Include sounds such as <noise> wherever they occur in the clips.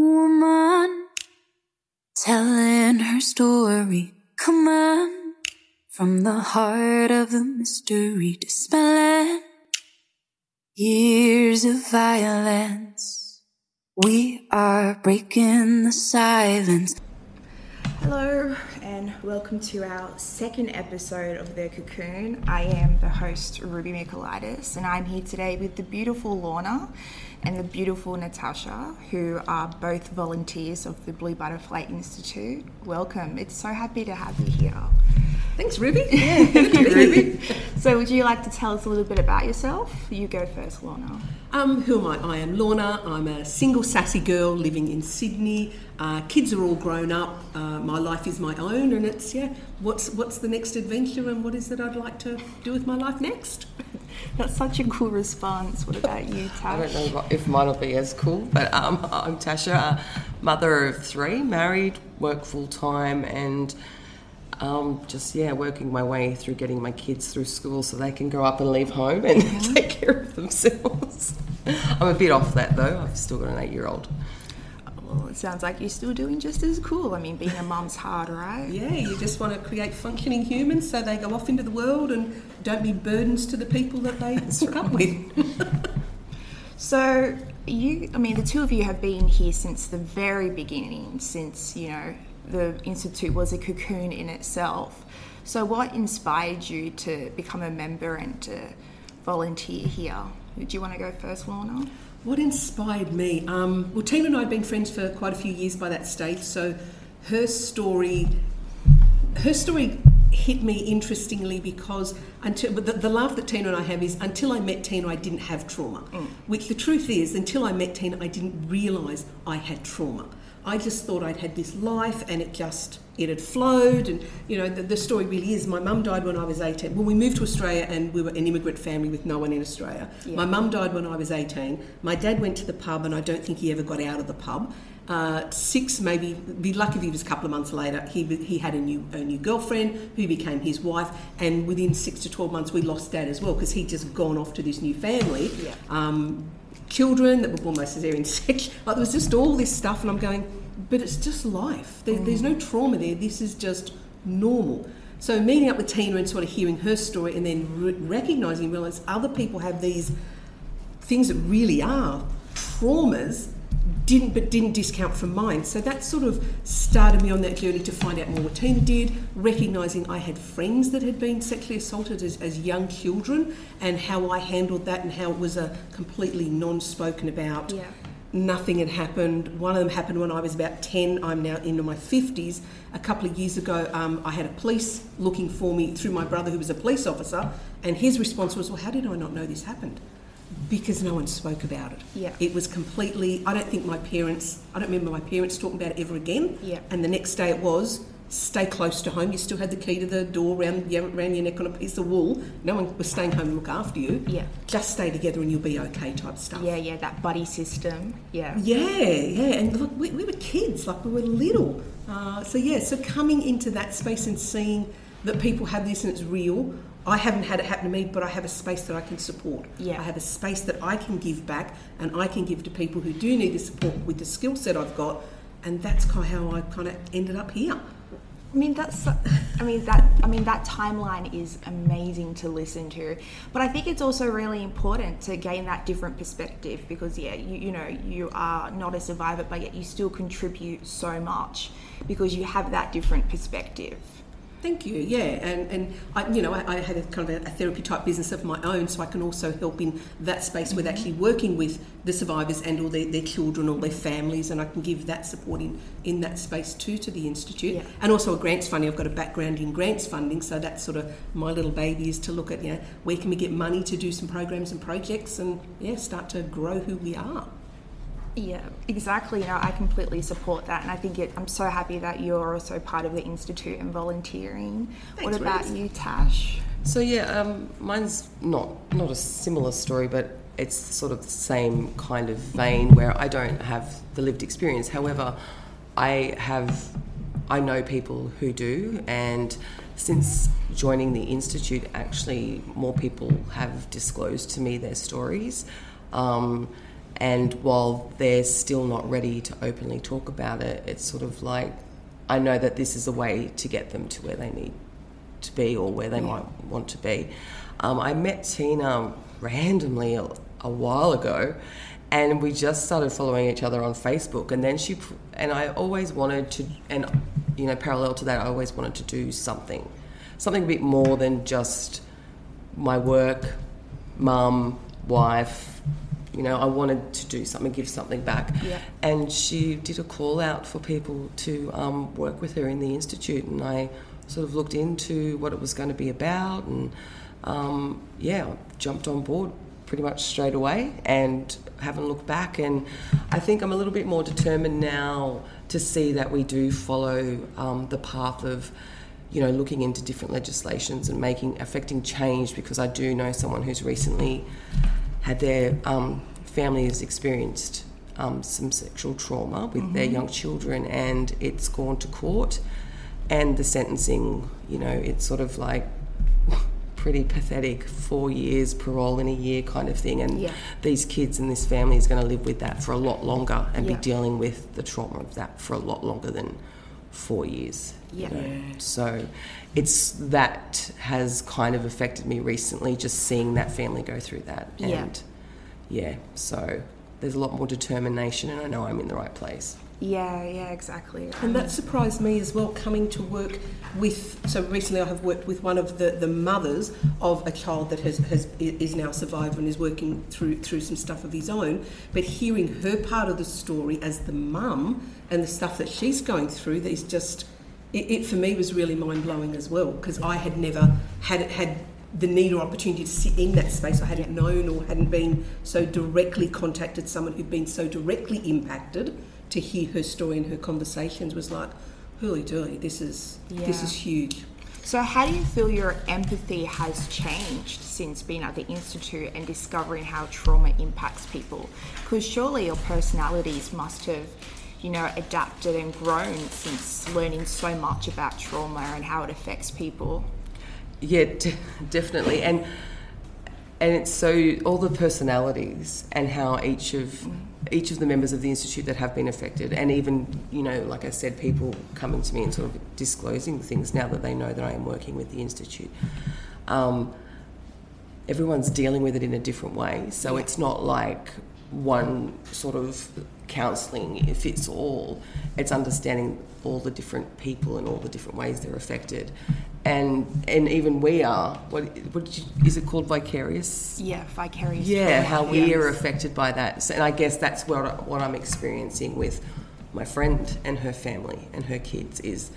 woman telling her story. Come on, from the heart of the mystery, dispelling years of violence. We are breaking the silence. Hello, and welcome to our second episode of The Cocoon. I am the host, Ruby Michaelitis, and I'm here today with the beautiful Lorna and the beautiful Natasha, who are both volunteers of the Blue Butterfly Institute. Welcome. It's so happy to have you here. Thanks, Ruby. Yeah, <laughs> thank you, Ruby. So, would you like to tell us a little bit about yourself? You go first, Lorna. Um, who am I? I am Lorna. I'm a single sassy girl living in Sydney. Uh, kids are all grown up. Uh, my life is my own, and it's yeah. What's what's the next adventure, and what is it I'd like to do with my life next? <laughs> That's such a cool response. What about you, Tash? <laughs> I don't know if mine will be as cool, but um, I'm Tasha, mother of three, married, work full time, and um, just yeah, working my way through getting my kids through school so they can grow up and leave home and <laughs> take care of themselves. I'm a bit off that though. I've still got an eight-year-old. Well, it sounds like you're still doing just as cool. I mean, being a mum's hard, right? Yeah, you just want to create functioning humans so they go off into the world and don't be burdens to the people that they hook up with. <laughs> So, you, I mean, the two of you have been here since the very beginning, since, you know, the Institute was a cocoon in itself. So, what inspired you to become a member and to volunteer here? Do you want to go first, Lorna? What inspired me? Um, well, Tina and I have been friends for quite a few years by that stage, so her story, her story hit me interestingly because until but the, the love that Tina and I have is until I met Tina, I didn't have trauma. Which the truth is, until I met Tina, I didn't realise I had trauma. I just thought I'd had this life and it just it had flowed and you know the, the story really is my mum died when I was 18 when we moved to Australia and we were an immigrant family with no one in Australia. My mum died when I was 18 my dad went to the pub and I don't think he ever got out of the pub. Uh, six maybe be lucky if he was a couple of months later he, he had a new a new girlfriend who became his wife and within six to 12 months we lost dad as well because he'd just gone off to this new family. Yeah. um, children that were born by cesarean <laughs> section. Like there was just all this stuff, and I'm going, but it's just life. There, There's no mm. trauma there. This is just normal. So meeting up with Tina and sort of hearing her story, and then re- recognizing, realize other people have these things that really are traumas. Didn't but didn't discount from mine. So that sort of started me on that journey to find out more what Tina did, recognizing I had friends that had been sexually assaulted as, as young children and how I handled that and how it was a completely non-spoken about. Yeah. Nothing had happened. One of them happened when I was about 10. I'm now into my 50s. A couple of years ago, um, I had a police looking for me through my brother, who was a police officer, and his response was, Well, how did I not know this happened? Because no one spoke about it. Yeah. It was completely, I don't think my parents, I don't remember my parents talking about it ever again. Yeah. And the next day it was, stay close to home. You still had the key to the door around, around your neck on a piece of wool. No one was staying home to look after you. Yeah. Just stay together and you'll be okay type stuff. Yeah, yeah, that buddy system. Yeah. Yeah, yeah, and look, we, we were kids, like we were little. Uh, so yeah, so coming into that space and seeing that people have this and it's real. I haven't had it happen to me, but I have a space that I can support. Yeah. I have a space that I can give back, and I can give to people who do need the support with the skill set I've got, and that's kind of how I kind of ended up here. I mean that's I mean that I mean that timeline is amazing to listen to. But I think it's also really important to gain that different perspective because yeah, you, you know, you are not a survivor but yet you still contribute so much because you have that different perspective. Thank you. Yeah, and and I, you know, I, I had a kind of a, a therapy type business of my own, so I can also help in that space with mm-hmm. actually working with the survivors and all their, their children, all their families, and I can give that support in, in that space too to the institute. Yeah. And also a grants funding. I've got a background in grants funding, so that's sort of my little baby is to look at you know where can we get money to do some programs and projects, and yeah, start to grow who we are. Yeah, exactly. You know, I completely support that, and I think it, I'm so happy that you're also part of the institute and volunteering. what about Rose. you, Tash? So yeah, um, mine's not not a similar story, but it's sort of the same kind of vein where I don't have the lived experience. However, I have I know people who do, and since joining the institute, actually more people have disclosed to me their stories. Um, And while they're still not ready to openly talk about it, it's sort of like I know that this is a way to get them to where they need to be or where they might want to be. Um, I met Tina randomly a, a while ago, and we just started following each other on Facebook. And then she and I always wanted to, and you know, parallel to that, I always wanted to do something, something a bit more than just my work, mum, wife. You know, I wanted to do something, give something back. Yeah. And she did a call out for people to um, work with her in the institute, and I sort of looked into what it was going to be about, and um, yeah, jumped on board pretty much straight away and haven't looked back. And I think I'm a little bit more determined now to see that we do follow um, the path of, you know, looking into different legislations and making affecting change because I do know someone who's recently had their um, family has experienced um, some sexual trauma with their young children and it's gone to court and the sentencing, you know, it's sort of like <laughs> pretty pathetic four years parole in a year kind of thing and Yeah. these kids and this family is going to live with that for a lot longer and Yeah. be dealing with the trauma of that for a lot longer than four years you Yeah. know. so it's that has kind of affected me recently just seeing that family go through that Yeah. and yeah so there's a lot more determination and i know i'm in the right place Yeah, yeah, exactly. And that surprised me as well, coming to work with. So recently, I have worked with one of the, the mothers of a child that has, has is now a survivor and is working through through some stuff of his own. But hearing her part of the story as the mum and the stuff that she's going through, that is just it, it for me was really mind blowing as well because I had never had had the need or opportunity to sit in that space. I hadn't known or hadn't been so directly contacted someone who'd been so directly impacted. To hear her story and her conversations was like, holy dooly, this is this is huge. So, how do you feel your empathy has changed since being at the Institute and discovering how trauma impacts people? Because surely your personalities must have, you know, adapted and grown since learning so much about trauma and how it affects people. Yeah, d- definitely, and and it's so all the personalities and how each of each of the members of the institute that have been affected, and even you know, like I said, people coming to me and sort of disclosing things now that they know that I am working with the institute. Um, everyone's dealing with it in a different way, so it's not like one sort of counselling fits all. It's understanding all the different people and all the different ways they're affected, and and even we are. What what did you, is it called? Vicarious. Yeah, vicarious. Yeah, how we yes. are affected by that, so, and I guess that's what what I'm experiencing with my friend and her family and her kids is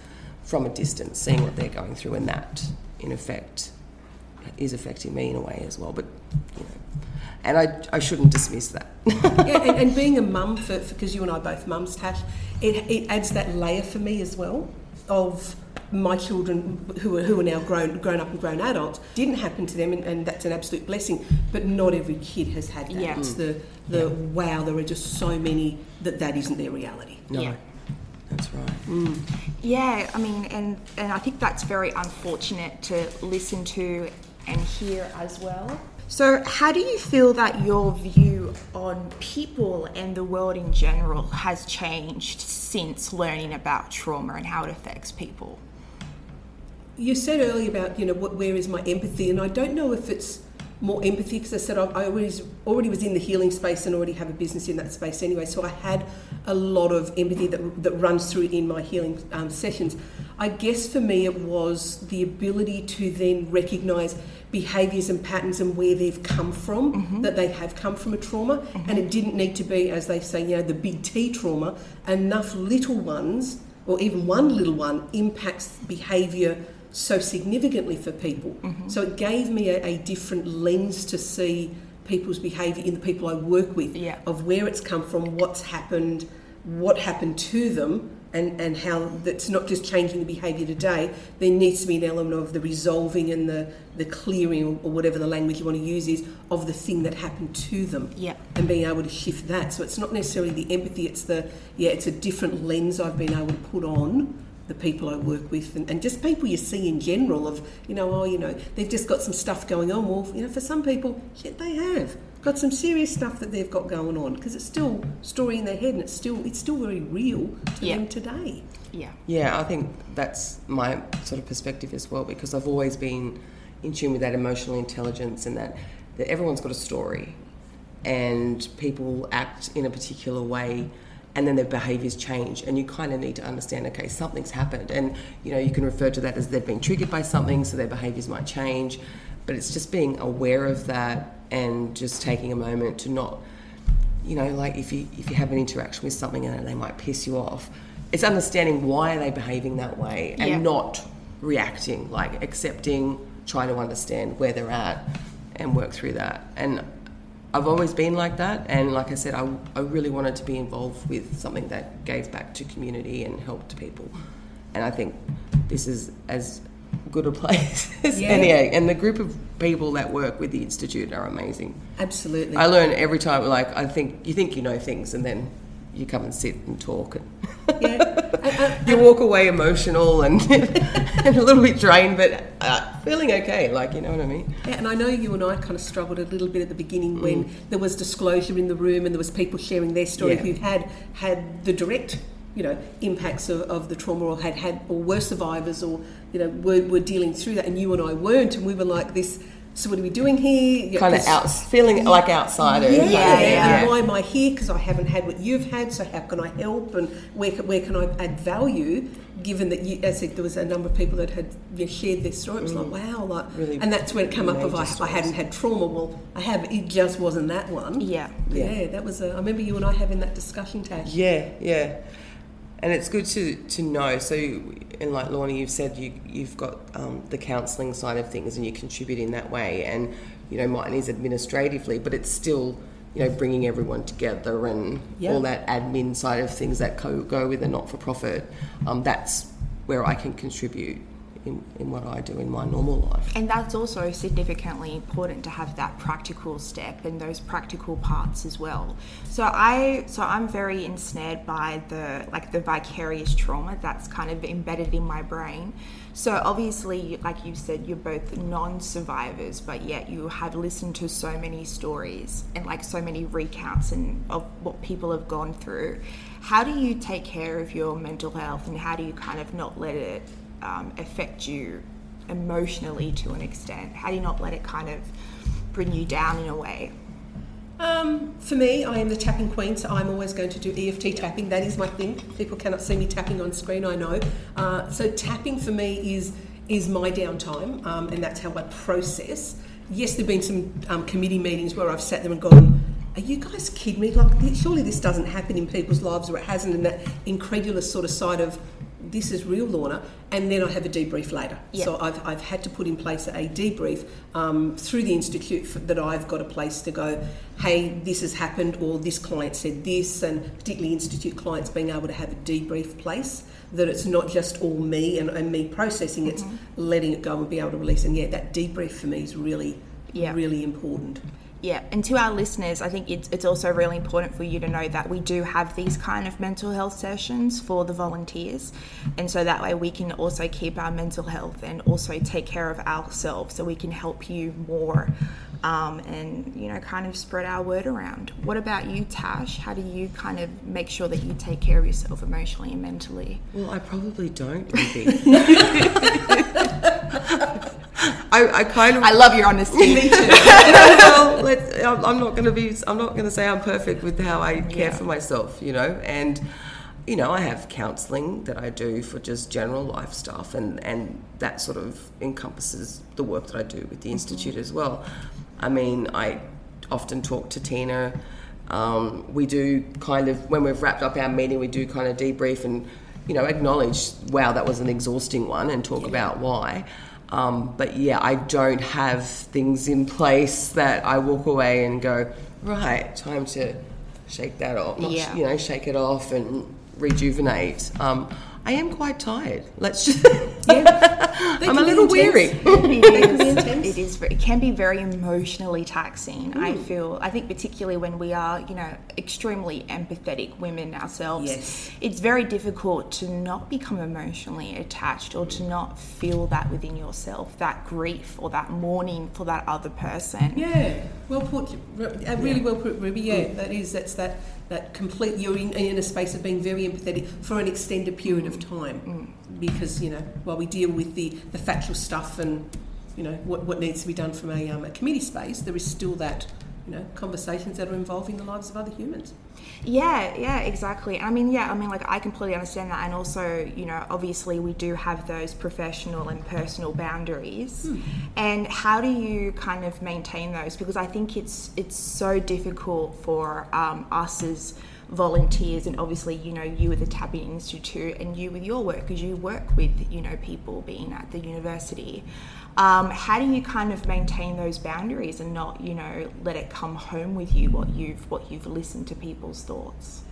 from a distance, seeing what they're going through, and that in effect is affecting me in a way as well. But you know, and I I shouldn't dismiss that. <laughs> yeah, and, and <laughs> being a mum, for because you and I are both mums, Tash, it, it adds that layer for me as well of my children who are, who are now grown grown up and grown adults didn't happen to them and, and that's an absolute blessing but not every kid has had that Yeah. it's the mm. the wow there are just so many that that isn't their reality No, Yeah. that's right. Mm. Yeah, I mean, and and I think that's very unfortunate to listen to and here as well. So, how do you feel that your view on people and the world in general has changed since learning about trauma and how it affects people? You said earlier about you know what, where is my empathy, and I don't know if it's more empathy because I said I, I always already was in the healing space and already have a business in that space anyway. So I had a lot of empathy that that runs through in my healing um, sessions. I guess for me it was the ability to then recognise behaviours and patterns and where they've come from, mm-hmm. that they have come from a trauma, mm-hmm. and it didn't need to be, as they say, you know, the big T trauma. Enough little ones or even one little one impacts behaviour so significantly for people. Mm-hmm. So it gave me a, a different lens to see people's behaviour in the people I work with, Yeah. of where it's come from, what's happened, what happened to them, and, and how that's not just changing the behaviour today. There needs to be an element of the resolving and the, the clearing, or, whatever the language you want to use is, of the thing that happened to them Yeah. and being able to shift that. So it's not necessarily the empathy, it's the, yeah, it's a different lens I've been able to put on the people I work with and, and just people you see in general of, you know, oh, you know, they've just got some stuff going on. Well, you know, for some people, shit, they have. Got some serious stuff that they've got going on because it's still story in their head and it's still it's still very real to Yeah. them today. Yeah. Yeah, I think that's my sort of perspective as well because I've always been in tune with that emotional intelligence and that, that everyone's got a story and people act in a particular way and then their behaviours change and you kind of need to understand okay something's happened and you know you can refer to that as they've been triggered by something so their behaviours might change but it's just being aware of that and just taking a moment to not you know, like if you if you have an interaction with something and they might piss you off, it's understanding why are they behaving that way and Yeah. not reacting, like accepting, trying to understand where they're at and work through that. And I've always been like that, and like I said, I, I really wanted to be involved with something that gave back to community and helped people. And I think this is as good a place <laughs> Yeah. any. And the group of people that work with the institute are amazing. Absolutely. I learn every time. Like I think you think you know things, and then you come and sit and talk, and yeah. <laughs> And- and- you walk away emotional and, <laughs> and a little bit drained, but uh, feeling okay. Like you know what I mean? Yeah, and I know you and I kind of struggled a little bit at the beginning Mm. when there was disclosure in the room and there was people sharing their story Yeah. who had had the direct, you know, impacts of, of the trauma or had had or were survivors or you know were, were dealing through that, and you and I weren't, and we were like this. So what are we doing here? Yeah, Kind of out, feeling like outsiders. Yeah, Like, Yeah, yeah, yeah. And why am I here? Because I haven't had what you've had. So how can I help? And where can, where can I add value? Given that you, as I said, there was a number of people that had you know, shared their story. It was like wow, like, Mm. Really and that's when it came up of I, I hadn't had trauma. Well, I have. It just wasn't that one. Yeah. yeah. that was. A, I remember you and I having that discussion, Tash. Yeah, yeah. And it's good to, to know. So, and like Lorna, you've said you, you've got um, the counselling side of things and you contribute in that way. And, you know, mine is administratively, but it's still, you know, bringing everyone together and Yeah. all that admin side of things that co- go with a not for profit. Um, that's where I can contribute in, in what I do in my normal life. And that's also significantly important to have that practical step and those practical parts as well. So I so I'm very ensnared by the like the vicarious trauma that's kind of embedded in my brain. So obviously like you said you're both non-survivors but yet you have listened to so many stories and like so many recounts and of what people have gone through. How do you take care of your mental health and how do you kind of not let it um, affect you emotionally to an extent? How do you not let it kind of bring you down in a way? Um, for me, I am the tapping queen, so I'm always going to do EFT tapping. That is my thing. People cannot see me tapping on screen, I know. Uh, so tapping for me is is my downtime, um, and that's how I process. Yes, there've been some um, committee meetings where I've sat there and gone, "Are you guys kidding me? Like, surely this doesn't happen in people's lives, or it hasn't." And that incredulous sort of side of this is real, Lorna, and then I have a debrief later. Yeah. So I've, I've had to put in place a debrief um, through the institute f that I've got a place to go. Hey, this has happened, or this client said this, and particularly institute clients being able to have a debrief place that it's not just all me and, and me processing; it's Mm-hmm. letting it go and be able to release. And yeah, that debrief for me is really, Yeah. really important. Yeah, and to our listeners, I think it's, it's also really important for you to know that we do have these kind of mental health sessions for the volunteers. And so that way we can also keep our mental health and also take care of ourselves so we can help you more um, and, you know, kind of spread our word around. What about you, Tash? How do you kind of make sure that you take care of yourself emotionally and mentally? Well, I probably don't. <laughs> <laughs> I, I kind of I love your honesty. <laughs> <laughs> well, let's, I'm I'm not going to be. I'm not going to say I'm perfect with how I care Yeah. for myself. You know, and you know, I have counselling that I do for just general life stuff, and and that sort of encompasses the work that I do with the institute as well. I mean, I often talk to Tina. Um, we do kind of when we've wrapped up our meeting, we do kind of debrief and you know acknowledge, wow, that was an exhausting one, and talk about why. Um, but yeah, I don't have things in place that I walk away and go, right, time to shake that off. Not sh- Yeah. You know, shake it off and rejuvenate. Um, I am quite tired. Let's just. Yeah. <laughs> <gasps> They I'm a little intense. weary. <laughs> it is, intense. it is it can be very emotionally taxing i Hmm. feel i think particularly when we are you know extremely empathetic women ourselves Yes. it's very difficult to not become emotionally attached or to not feel that within yourself that grief or that mourning for that other person Yeah, well put. Ru- uh, Really well put, Ruby. Yeah, that is. That's that. That complete. You're in, in a space of being very empathetic for an extended period of time, because you know while we deal with the the factual stuff and you know what what needs to be done from a, um, a committee space, there is still that you know conversations that are involving the lives of other humans. Yeah, yeah, exactly. I mean, yeah, I mean, like, I completely understand that. And also, you know, obviously, we do have those professional and personal boundaries. And how do you kind of maintain those? Because I think it's it's so difficult for um, us as volunteers, and obviously, you know, you with the Tapping Institute and you with your work, because you work with, you know, people being at the university. Um, how do you kind of maintain those boundaries and not, you know, let it come home with you what you've what you've listened to people's thoughts?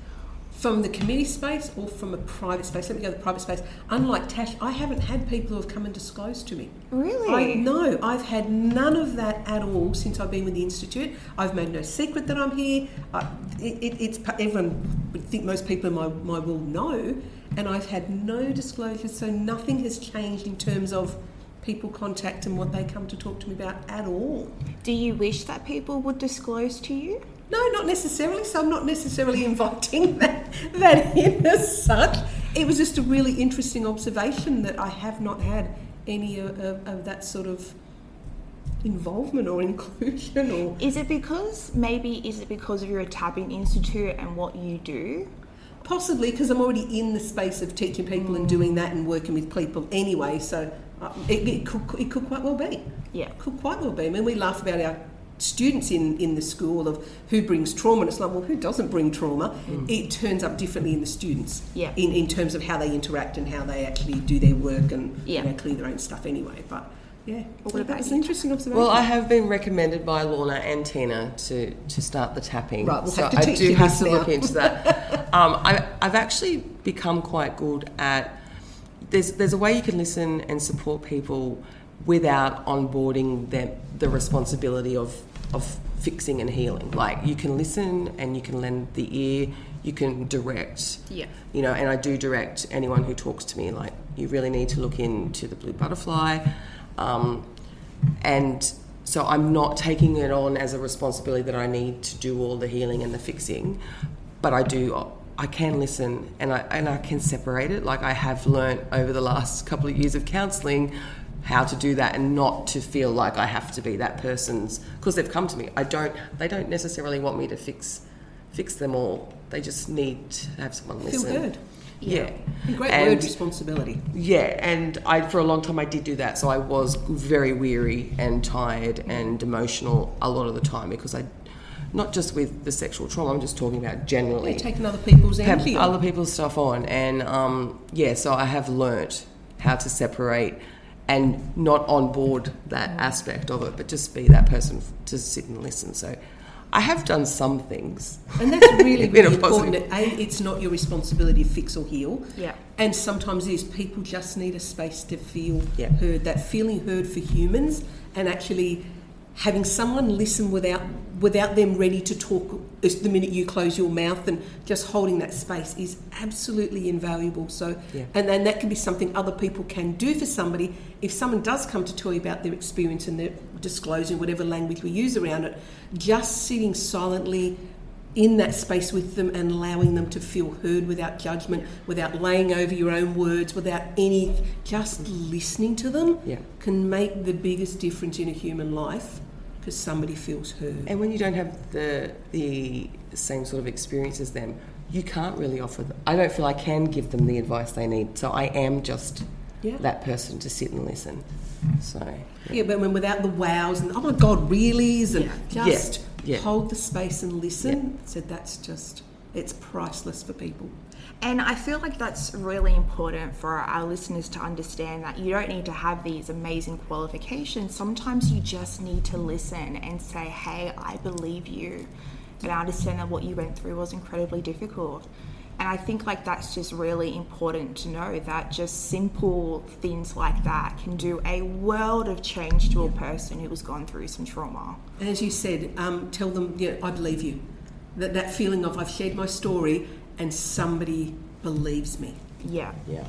From the committee space or from a private space, let me go to the private space. Unlike Tash, I haven't had people who have come and disclosed to me. Really? I, no, I've had none of that at all since I've been with the institute. I've made no secret that I'm here. I, it, it, it's everyone would think most people in my, my world know, and I've had no disclosures. So nothing has changed in terms of people contact and what they come to talk to me about at all. Do you wish that people would disclose to you? No, not necessarily. So I'm not necessarily <laughs> inviting that, that in as such. It was just a really interesting observation that I have not had any of, of, of that sort of involvement or <laughs> inclusion or Is it because maybe is it because of your tapping institute and what you do? possibly because I'm already in the space of teaching people and doing that and working with people anyway. So uh, it, it, could, it could quite well be. Yeah. could quite well be. I mean, we laugh about our students in, in the school of who brings trauma, and it's like, well, who doesn't bring trauma? It turns up differently in the students Yeah. in, in terms of how they interact and how they actually do their work and Yeah. you know, clear their own stuff anyway. But yeah, What about that you, an interesting observation. Well, I have been recommended by Lorna and Tina to, to start the tapping. Right, we'll so have to I do have to now. look into that. <laughs> um, I, I've actually become quite good at. There's there's a way you can listen and support people without onboarding them the responsibility of of fixing and healing. Like you can listen and you can lend the ear. You can direct. Yeah. You know, and I do direct anyone who talks to me. Like you really need to look into the blue butterfly. Um, and so I'm not taking it on as a responsibility that I need to do all the healing and the fixing, but I do. I can listen and I and I can separate it. Like I have learnt over the last couple of years of counselling how to do that and not to feel like I have to be that person's because they've come to me. I don't. They don't necessarily want me to fix fix them all. They just need to have someone listen. Feel listen. heard. Yeah. Great And- word, responsibility. yeah, and I for a long time I did do that, so I was very weary and tired and emotional a lot of the time because I, not just with the sexual trauma, I'm just talking about generally Yeah, taking other people's energy. other people's stuff on, and um, yeah, so I have learnt how to separate and not on board that aspect of it, but just be that person to sit and listen. So I have done some things. And that's really, <laughs> In a really important. A, it's not your responsibility to fix or heal. Yeah. And sometimes it is people just need a space to feel Yeah. heard. That feeling heard for humans and actually having someone listen without without them ready to talk the minute you close your mouth and just holding that space is absolutely invaluable. So Yeah. and then that can be something other people can do for somebody. If someone does come to tell you about their experience and they're disclosing whatever language we use around it, just sitting silently in that space with them and allowing them to feel heard without judgment, without laying over your own words, without any, just listening to them Yeah. can make the biggest difference in a human life because somebody feels heard. And when you don't have the the same sort of experience as them, you can't really offer. Them. I don't feel I can give them the advice they need. So I am just Yeah. that person to sit and listen. So Yeah, but when without the wows and oh my god, reallys and Yeah. just Yeah. hold the space and listen. So that's just it's priceless for people. And I feel like that's really important for our listeners to understand that you don't need to have these amazing qualifications. Sometimes you just need to listen and say, hey, I believe you. And I understand that what you went through was incredibly difficult. And I think like that's just really important to know that just simple things like that can do a world of change to a person who has gone through some trauma. And as you said, um, tell them, yeah, I believe you. That that feeling of I've shared my story and somebody believes me. Yeah. Yeah.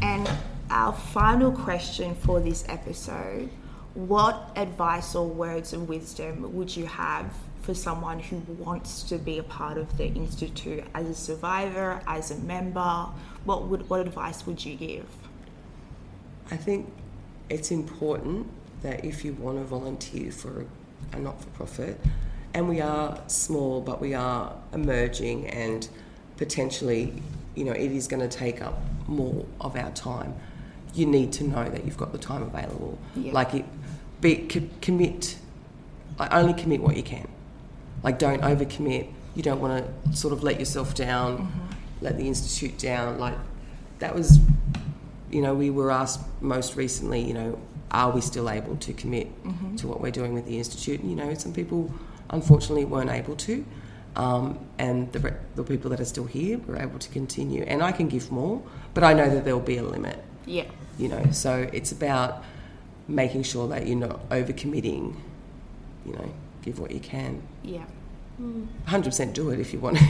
And our final question for this episode what advice or words of wisdom would you have for someone who wants to be a part of the institute as a survivor, as a member? What would what advice would you give? I think it's important that if you want to volunteer for a not for profit, and we are small, but we are emerging and potentially, you know, it is going to take up more of our time. You need to know that you've got the time available. Yeah. Like it, be co- commit. Like only commit what you can. Like don't overcommit. You don't want to sort of let yourself down, let the institute down. Like that was you know, we were asked most recently, you know, are we still able to commit to what we're doing with the institute? And, you know, some people unfortunately weren't able to, um, and the, the people that are still here were able to continue. And I can give more, but I know that there will be a limit, Yeah. you know. So it's about making sure that you're not overcommitting. You know, give what you can. Yeah. Hmm. 100% do it if you want. <laughs>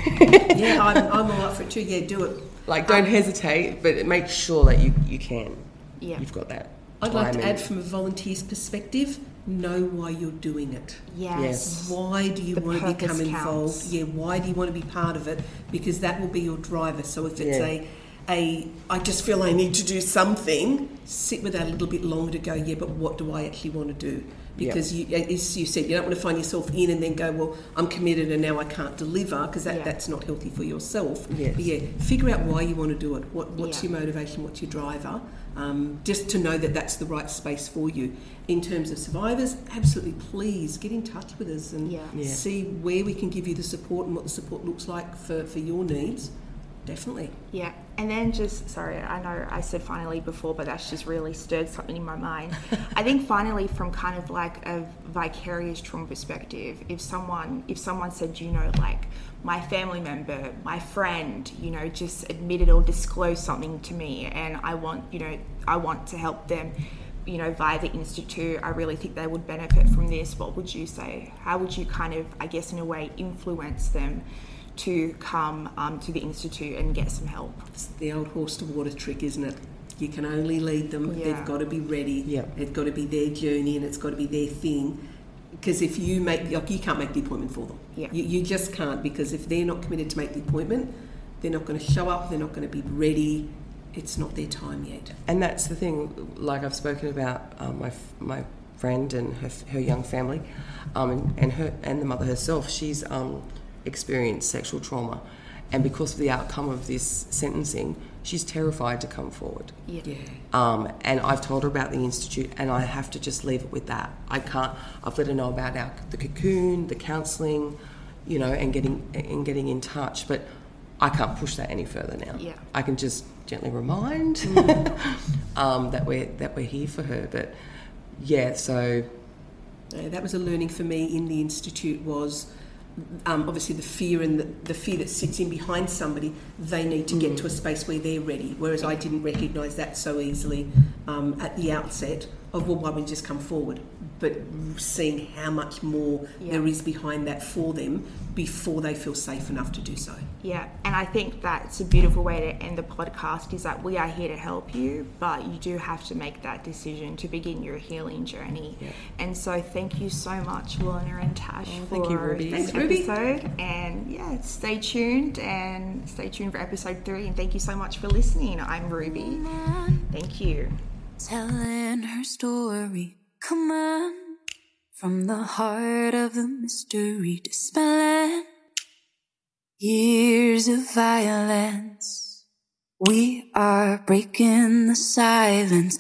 Yeah, I'm, I'm all up for it too. Yeah, do it. like, don't um, hesitate, but make sure that you, you can. Yeah. You've got that. I'd like to add from a volunteer's perspective, know why you're doing it. Yes. Yes. Why do you The want to purpose become involved? counts. Yeah, why do you want to be part of it? Because that will be your driver. So if it's Yeah. a a I just feel I need to do something, sit with that a little bit longer to go, yeah, but what do I actually want to do? Yeah. Because you, as you said, you don't want to find yourself in and then go, well, I'm committed and now I can't deliver because that, Yeah. that's not healthy for yourself. Yes. But yeah, figure out why you want to do it. What, what's Yeah. your motivation? What's your driver? Um, just to know that that's the right space for you. In terms of survivors, absolutely, please get in touch with us and Yeah. Yeah. see where we can give you the support and what the support looks like for, for your needs. Definitely. Yeah, and then just sorry, I know I said finally before, but that's just really stirred something in my mind. <laughs> I think finally, from kind of like a vicarious trauma perspective, if someone if someone said, you know, like my family member, my friend, you know, just admitted or disclosed something to me, and I want, you know, I want to help them. You know, via the institute, I really think they would benefit from this. What would you say? How would you kind of, I guess, in a way, influence them to come um, to the institute and get some help. It's the old horse to water trick, isn't it? You can only lead them. Yeah. They've got to be ready. Yeah. It's got to be their journey and it's got to be their thing. Because if you make, like, you can't make the appointment for them. Yeah. You, you just can't because if they're not committed to make the appointment, they're not going to show up. They're not going to be ready. It's not their time yet. And that's the thing, like I've spoken about um, my, my friend and her, her young family, um, and, and her and the mother herself. She's um, experienced sexual trauma, and because of the outcome of this sentencing, she's terrified to come forward. Yeah. Yeah. Um, and I've told her about the institute, and I have to just leave it with that. I can't. I've let her know about our the cocoon, the counselling, you know, and getting and getting in touch. But I can't push that any further now. Yeah. I can just gently remind <laughs> um, that we're that we're here for her. But yeah, so Uh, that was a learning for me in the institute was um, obviously the fear and the, the fear that sits in behind somebody they need to get to a space where they're ready whereas I didn't recognise that so easily um, at the outset of well why would you just come forward but seeing how much more Yeah. there is behind that for them before they feel safe enough to do so Yeah, and I think that's a beautiful way to end the podcast is that we are here to help you, but you do have to make that decision to begin your healing journey. Yeah. And so thank you so much, Lorna and Tash, Oh, for thank you, Ruby. this Thanks, Ruby. episode. And yeah, stay tuned and stay tuned for episode three. And thank you so much for listening. I'm Ruby. Thank you. Telling her story. Come on, from the heart of the mystery, dispelling years of violence. We are breaking the silence,